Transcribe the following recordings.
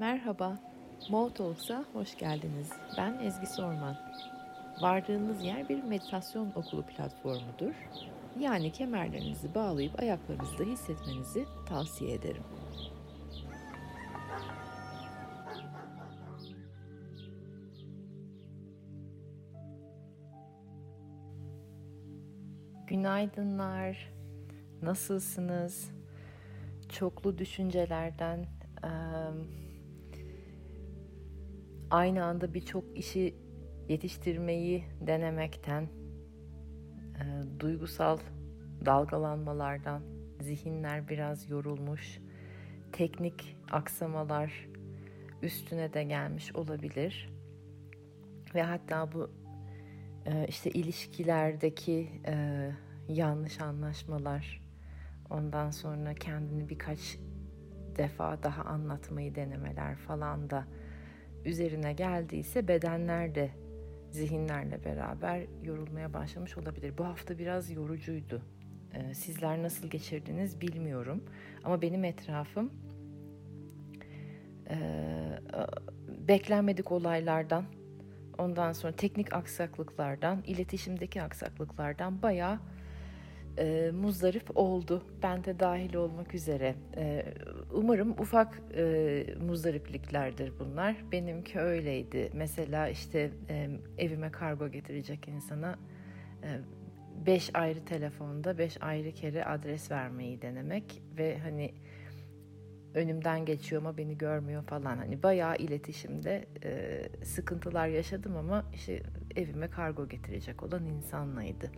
Merhaba, Mo Talks'a hoş geldiniz. Ben Ezgi Sorman. Vardığınız yer bir meditasyon okulu platformudur. Yani kemerlerinizi bağlayıp ayaklarınızda hissetmenizi tavsiye ederim. Günaydınlar. Nasılsınız? Çoklu düşüncelerden, aynı anda birçok işi yetiştirmeyi denemekten, duygusal dalgalanmalardan zihinler biraz yorulmuş, teknik aksamalar üstüne de gelmiş olabilir. Ve hatta bu işte ilişkilerdeki yanlış anlaşmalar ondan sonra kendini birkaç defa daha anlatmayı denemeler falan da üzerine geldiyse bedenler de zihinlerle beraber yorulmaya başlamış olabilir. Bu hafta biraz yorucuydu. Ee, sizler nasıl geçirdiniz bilmiyorum. Ama benim etrafım e, beklenmedik olaylardan, ondan sonra teknik aksaklıklardan, iletişimdeki aksaklıklardan bayağı e, muzdarip oldu. Ben de dahil olmak üzere. E, umarım ufak e, muzdaripliklerdir bunlar. Benimki öyleydi. Mesela işte e, evime kargo getirecek insana e, beş ayrı telefonda beş ayrı kere adres vermeyi denemek ve hani önümden geçiyor ama beni görmüyor falan. Hani bayağı iletişimde e, sıkıntılar yaşadım ama işte evime kargo getirecek olan insanlaydı.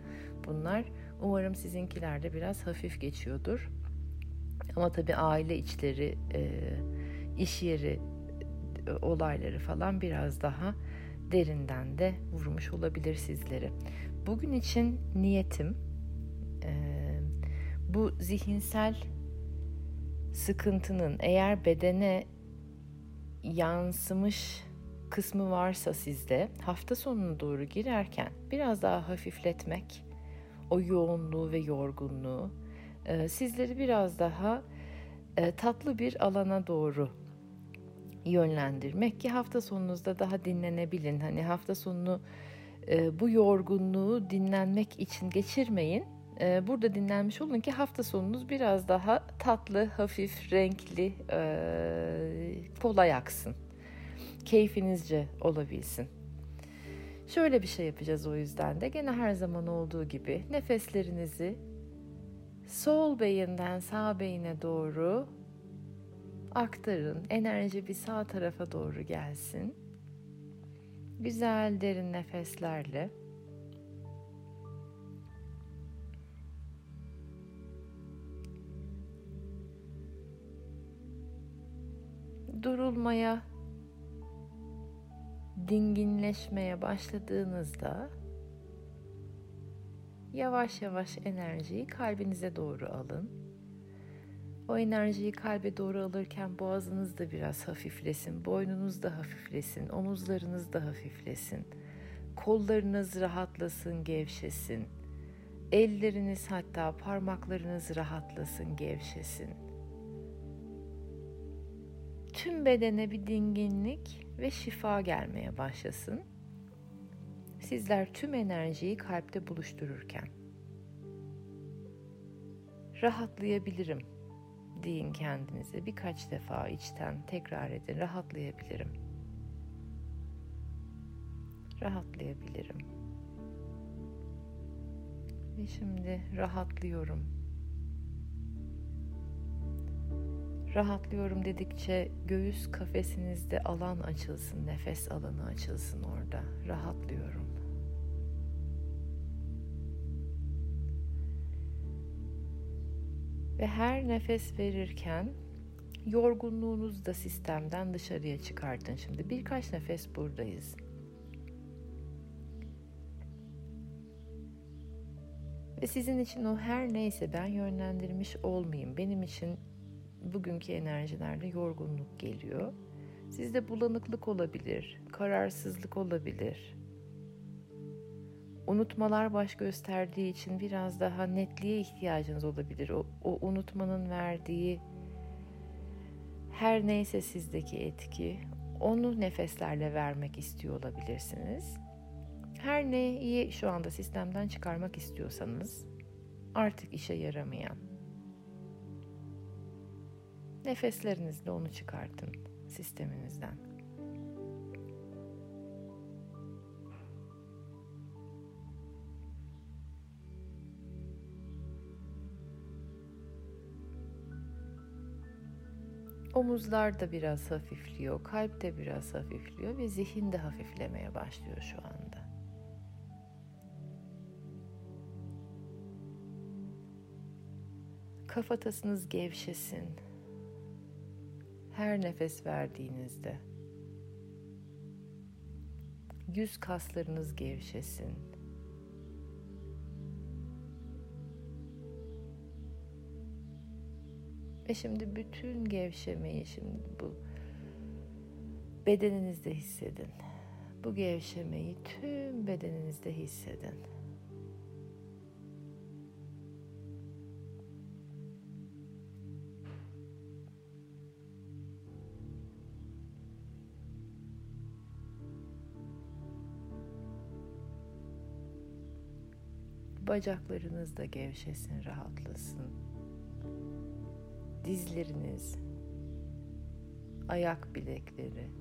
Bunlar umarım sizinkiler de biraz hafif geçiyordur. Ama tabii aile içleri, e, iş yeri e, olayları falan biraz daha derinden de vurmuş olabilir sizleri. Bugün için niyetim e, bu zihinsel sıkıntının eğer bedene yansımış kısmı varsa sizde hafta sonuna doğru girerken biraz daha hafifletmek o yoğunluğu ve yorgunluğu sizleri biraz daha e, tatlı bir alana doğru yönlendirmek ki hafta sonunuzda daha dinlenebilin. Hani hafta sonunu e, bu yorgunluğu dinlenmek için geçirmeyin. E, burada dinlenmiş olun ki hafta sonunuz biraz daha tatlı, hafif, renkli, kolay aksın. Keyfinizce olabilsin. Şöyle bir şey yapacağız o yüzden de gene her zaman olduğu gibi nefeslerinizi sol beyinden sağ beyine doğru aktarın. Enerji bir sağ tarafa doğru gelsin. Güzel derin nefeslerle durulmaya dinginleşmeye başladığınızda yavaş yavaş enerjiyi kalbinize doğru alın. O enerjiyi kalbe doğru alırken boğazınız da biraz hafiflesin, boynunuz da hafiflesin, omuzlarınız da hafiflesin. Kollarınız rahatlasın, gevşesin. Elleriniz hatta parmaklarınız rahatlasın, gevşesin. Tüm bedene bir dinginlik ve şifa gelmeye başlasın. Sizler tüm enerjiyi kalpte buluştururken rahatlayabilirim deyin kendinize birkaç defa içten tekrar edin rahatlayabilirim. Rahatlayabilirim. Ve şimdi rahatlıyorum Rahatlıyorum dedikçe göğüs kafesinizde alan açılsın, nefes alanı açılsın orada. Rahatlıyorum. Ve her nefes verirken yorgunluğunuzu da sistemden dışarıya çıkartın. Şimdi birkaç nefes buradayız. Ve sizin için o her neyse ben yönlendirmiş olmayayım. Benim için bugünkü enerjilerle yorgunluk geliyor. Sizde bulanıklık olabilir, kararsızlık olabilir. Unutmalar baş gösterdiği için biraz daha netliğe ihtiyacınız olabilir. O, o unutmanın verdiği Her neyse sizdeki etki onu nefeslerle vermek istiyor olabilirsiniz. Her neyi şu anda sistemden çıkarmak istiyorsanız artık işe yaramayan nefeslerinizle onu çıkartın sisteminizden. Omuzlar da biraz hafifliyor, kalp de biraz hafifliyor ve zihin de hafiflemeye başlıyor şu anda. Kafatasınız gevşesin. Her nefes verdiğinizde yüz kaslarınız gevşesin. Ve şimdi bütün gevşemeyi şimdi bu bedeninizde hissedin. Bu gevşemeyi tüm bedeninizde hissedin. Bacaklarınız da gevşesin, rahatlasın dizleriniz, ayak bilekleri,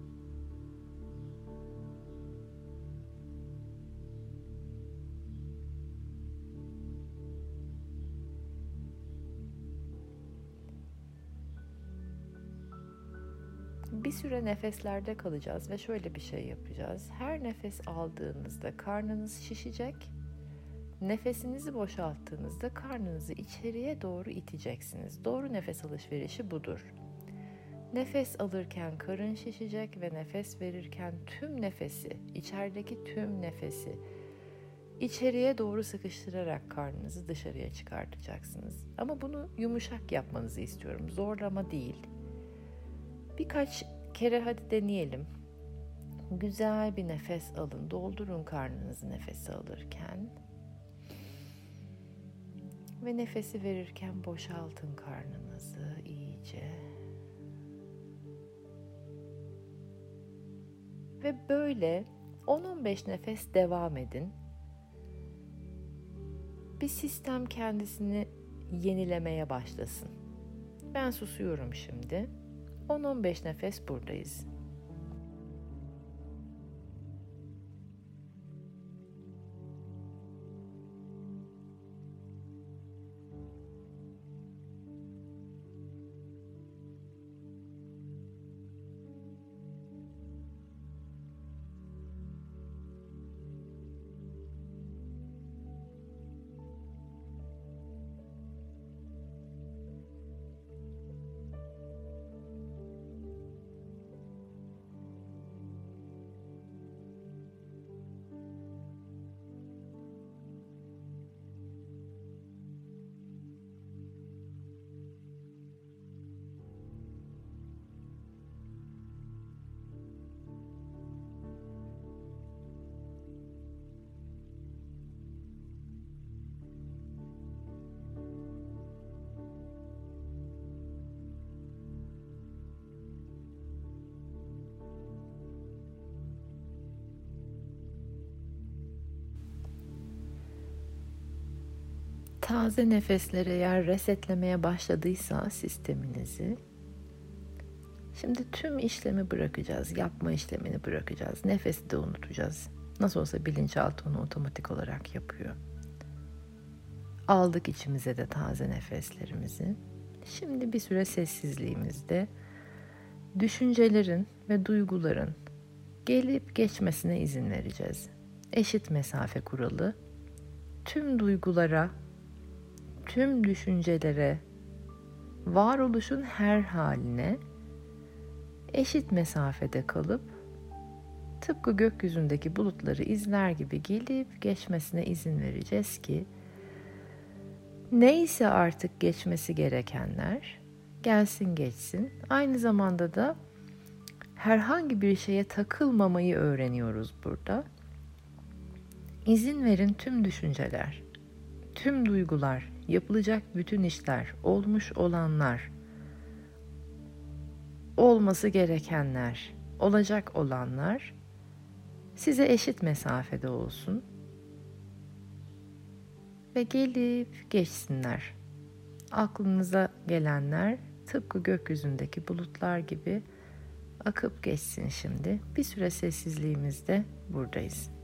bir süre nefeslerde kalacağız ve şöyle bir şey yapacağız. Her nefes aldığınızda karnınız şişecek Nefesinizi boşalttığınızda karnınızı içeriye doğru iteceksiniz. Doğru nefes alışverişi budur. Nefes alırken karın şişecek ve nefes verirken tüm nefesi, içerideki tüm nefesi içeriye doğru sıkıştırarak karnınızı dışarıya çıkartacaksınız. Ama bunu yumuşak yapmanızı istiyorum. Zorlama değil. Birkaç kere hadi deneyelim. Güzel bir nefes alın. Doldurun karnınızı nefesi alırken. Ve nefesi verirken boşaltın karnınızı iyice. Ve böyle 10-15 nefes devam edin. Bir sistem kendisini yenilemeye başlasın. Ben susuyorum şimdi. 10-15 nefes buradayız. Taze nefesler eğer resetlemeye başladıysa sisteminizi şimdi tüm işlemi bırakacağız. Yapma işlemini bırakacağız. Nefesi de unutacağız. Nasıl olsa bilinçaltı onu otomatik olarak yapıyor. Aldık içimize de taze nefeslerimizi. Şimdi bir süre sessizliğimizde düşüncelerin ve duyguların gelip geçmesine izin vereceğiz. Eşit mesafe kuralı tüm duygulara tüm düşüncelere, varoluşun her haline eşit mesafede kalıp tıpkı gökyüzündeki bulutları izler gibi gelip geçmesine izin vereceğiz ki neyse artık geçmesi gerekenler gelsin geçsin. Aynı zamanda da herhangi bir şeye takılmamayı öğreniyoruz burada. İzin verin tüm düşünceler, tüm duygular, yapılacak bütün işler, olmuş olanlar olması gerekenler, olacak olanlar size eşit mesafede olsun ve gelip geçsinler. Aklınıza gelenler tıpkı gökyüzündeki bulutlar gibi akıp geçsin şimdi. Bir süre sessizliğimizde buradayız.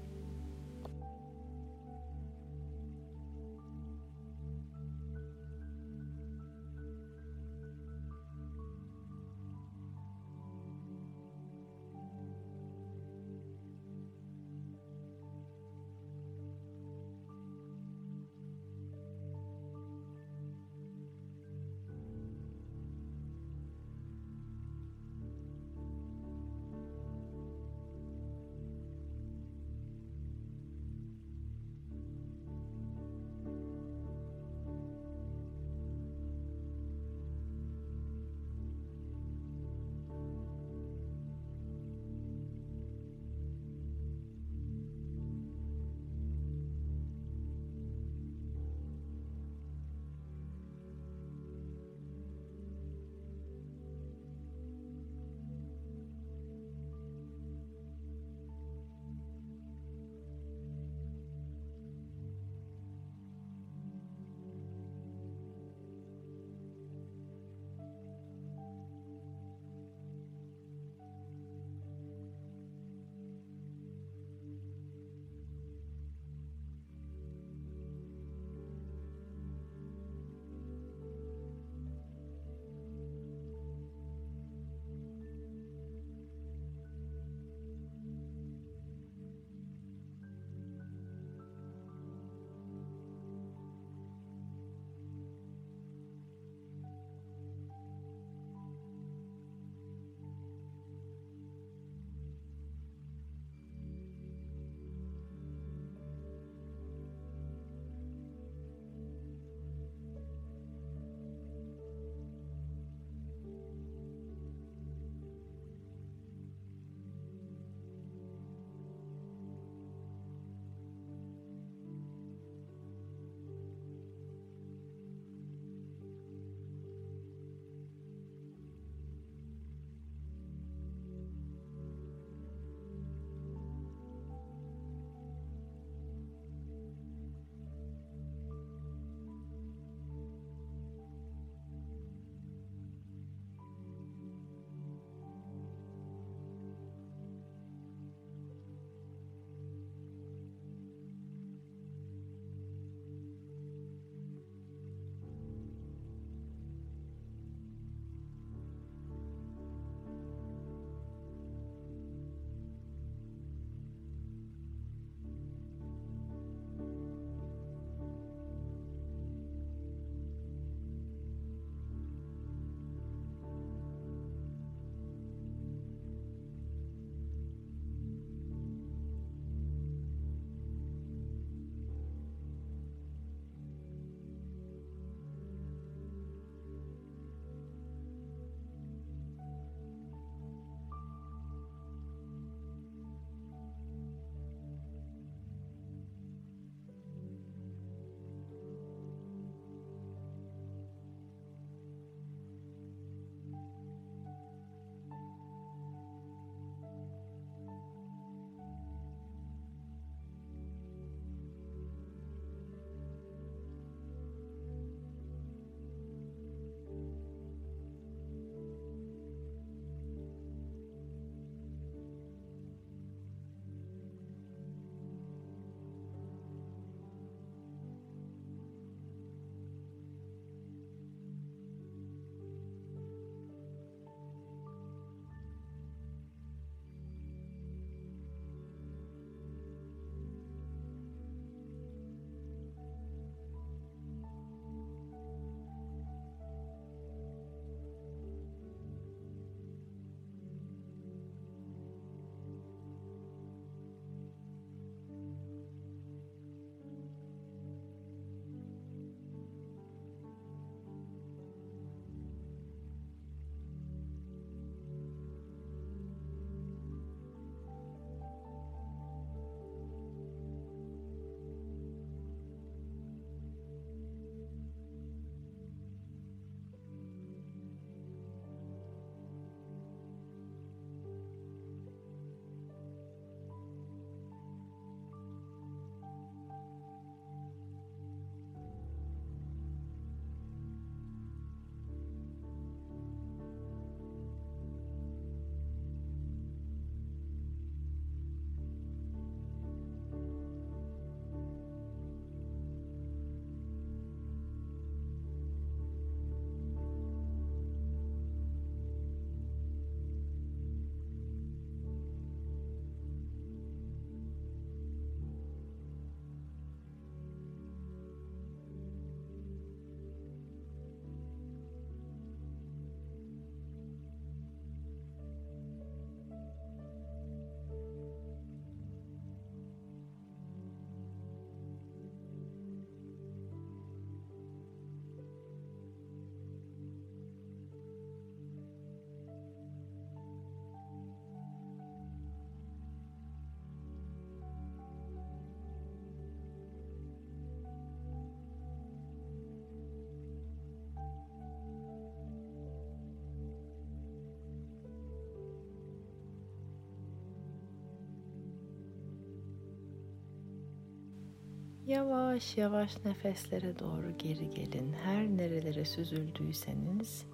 Yavaş yavaş nefeslere doğru geri gelin. Her nerelere süzüldüyseniz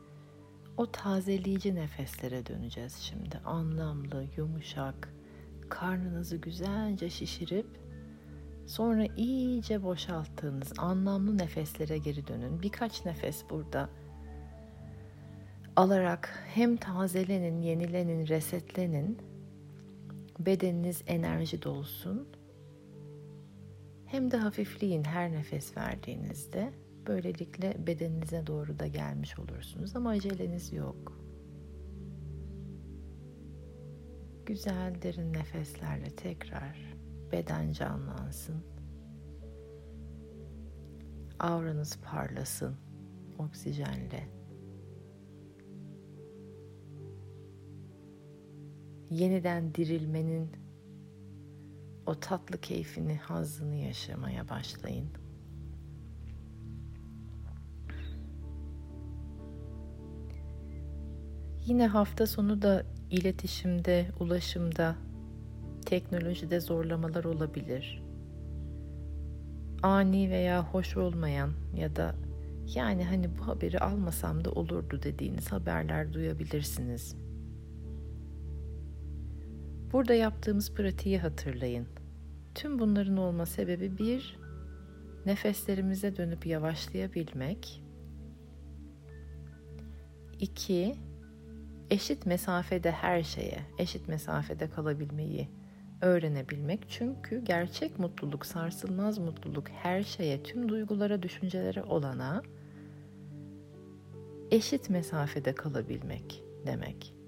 o tazeleyici nefeslere döneceğiz şimdi. Anlamlı, yumuşak, karnınızı güzelce şişirip sonra iyice boşalttığınız anlamlı nefeslere geri dönün. Birkaç nefes burada alarak hem tazelenin, yenilenin, resetlenin. Bedeniniz enerji dolsun hem de hafifleyin her nefes verdiğinizde. Böylelikle bedeninize doğru da gelmiş olursunuz ama aceleniz yok. Güzel derin nefeslerle tekrar beden canlansın. Auranız parlasın oksijenle. Yeniden dirilmenin o tatlı keyfini, hazzını yaşamaya başlayın. Yine hafta sonu da iletişimde, ulaşımda, teknolojide zorlamalar olabilir. Ani veya hoş olmayan ya da yani hani bu haberi almasam da olurdu dediğiniz haberler duyabilirsiniz. Burada yaptığımız pratiği hatırlayın. Tüm bunların olma sebebi bir, nefeslerimize dönüp yavaşlayabilmek. İki, eşit mesafede her şeye, eşit mesafede kalabilmeyi öğrenebilmek. Çünkü gerçek mutluluk, sarsılmaz mutluluk her şeye, tüm duygulara, düşüncelere olana eşit mesafede kalabilmek demek.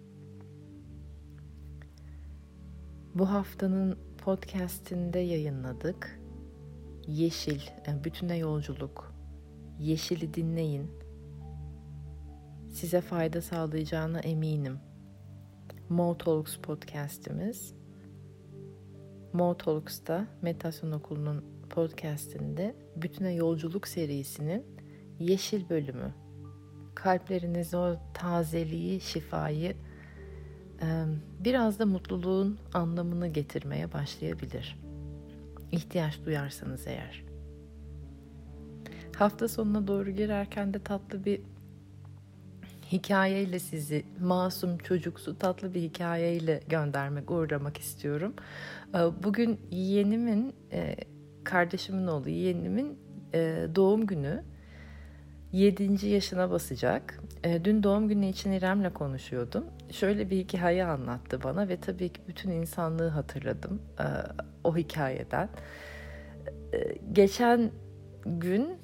Bu haftanın podcast'inde yayınladık. Yeşil, bütüne yolculuk. Yeşili dinleyin. Size fayda sağlayacağına eminim. Mo Talks podcast'imiz. Mo Talks'ta Meditasyon Okulu'nun podcast'inde Bütüne Yolculuk serisinin yeşil bölümü. Kalplerinize o tazeliği, şifayı biraz da mutluluğun anlamını getirmeye başlayabilir. İhtiyaç duyarsanız eğer. Hafta sonuna doğru girerken de tatlı bir hikayeyle sizi masum çocuksu tatlı bir hikayeyle göndermek, uğramak istiyorum. Bugün yeğenimin, kardeşimin oğlu yeğenimin doğum günü 7. yaşına basacak. Dün doğum günü için İrem'le konuşuyordum şöyle bir hikaye anlattı bana ve tabii ki bütün insanlığı hatırladım e, o hikayeden. E, geçen gün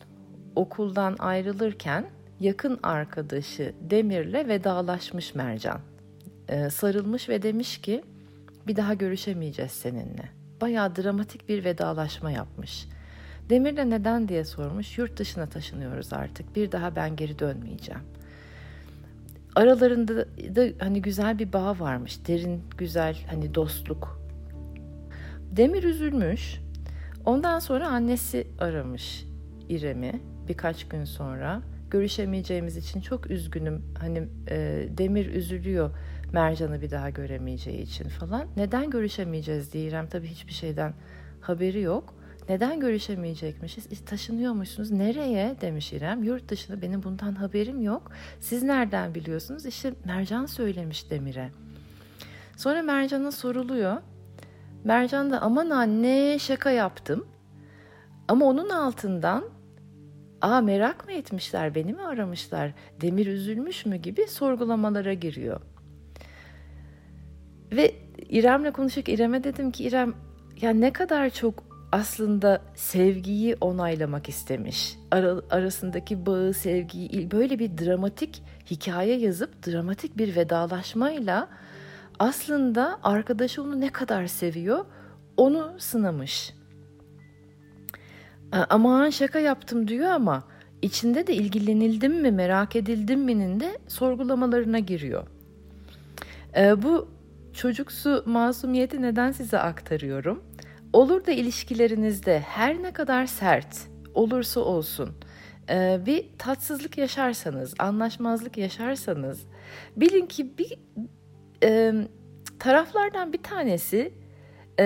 okuldan ayrılırken yakın arkadaşı Demir'le vedalaşmış Mercan. E, sarılmış ve demiş ki bir daha görüşemeyeceğiz seninle. Bayağı dramatik bir vedalaşma yapmış. Demir'le neden diye sormuş. Yurt dışına taşınıyoruz artık. Bir daha ben geri dönmeyeceğim.'' aralarında da hani güzel bir bağ varmış. Derin, güzel hani dostluk. Demir üzülmüş. Ondan sonra annesi aramış İrem'i birkaç gün sonra. Görüşemeyeceğimiz için çok üzgünüm. Hani e, Demir üzülüyor Mercan'ı bir daha göremeyeceği için falan. Neden görüşemeyeceğiz diye İrem tabii hiçbir şeyden haberi yok. Neden görüşemeyecekmişiz? Taşınıyormuşsunuz. Nereye demiş İrem. Yurt dışında benim bundan haberim yok. Siz nereden biliyorsunuz? İşte Mercan söylemiş Demir'e. Sonra Mercan'a soruluyor. Mercan da aman anne şaka yaptım. Ama onun altından aa merak mı etmişler beni mi aramışlar Demir üzülmüş mü gibi sorgulamalara giriyor. Ve İrem'le konuşurken İrem'e dedim ki İrem ya ne kadar çok aslında sevgiyi onaylamak istemiş. Ar- arasındaki bağı, sevgiyi böyle bir dramatik hikaye yazıp dramatik bir vedalaşmayla aslında arkadaşı onu ne kadar seviyor onu sınamış. Aman şaka yaptım diyor ama içinde de ilgilenildim mi merak edildim mi'nin de sorgulamalarına giriyor. Ee, bu çocuksu masumiyeti neden size aktarıyorum? Olur da ilişkilerinizde her ne kadar sert olursa olsun e, bir tatsızlık yaşarsanız, anlaşmazlık yaşarsanız bilin ki bir e, taraflardan bir tanesi e,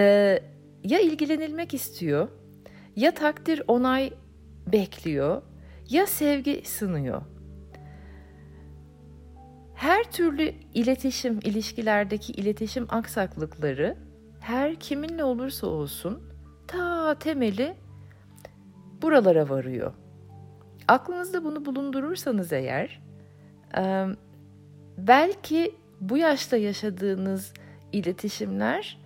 ya ilgilenilmek istiyor Ya takdir onay bekliyor ya sevgi sınıyor. Her türlü iletişim, ilişkilerdeki iletişim aksaklıkları her kiminle olursa olsun ta temeli buralara varıyor. Aklınızda bunu bulundurursanız eğer belki bu yaşta yaşadığınız iletişimler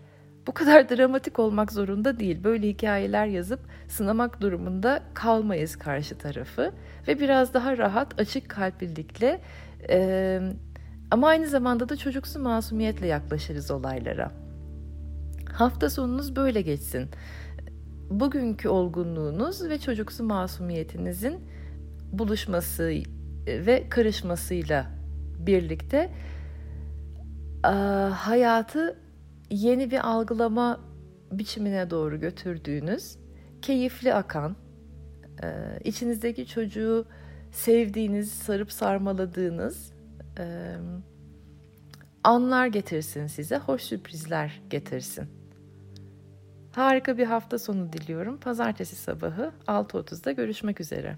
bu kadar dramatik olmak zorunda değil. Böyle hikayeler yazıp sınamak durumunda kalmayız karşı tarafı ve biraz daha rahat, açık kalplilikle e, ama aynı zamanda da çocuksu masumiyetle yaklaşırız olaylara. Hafta sonunuz böyle geçsin. Bugünkü olgunluğunuz ve çocuksu masumiyetinizin buluşması ve karışmasıyla birlikte hayatı yeni bir algılama biçimine doğru götürdüğünüz, keyifli akan, içinizdeki çocuğu sevdiğiniz, sarıp sarmaladığınız anlar getirsin size, hoş sürprizler getirsin. Harika bir hafta sonu diliyorum. Pazartesi sabahı 6.30'da görüşmek üzere.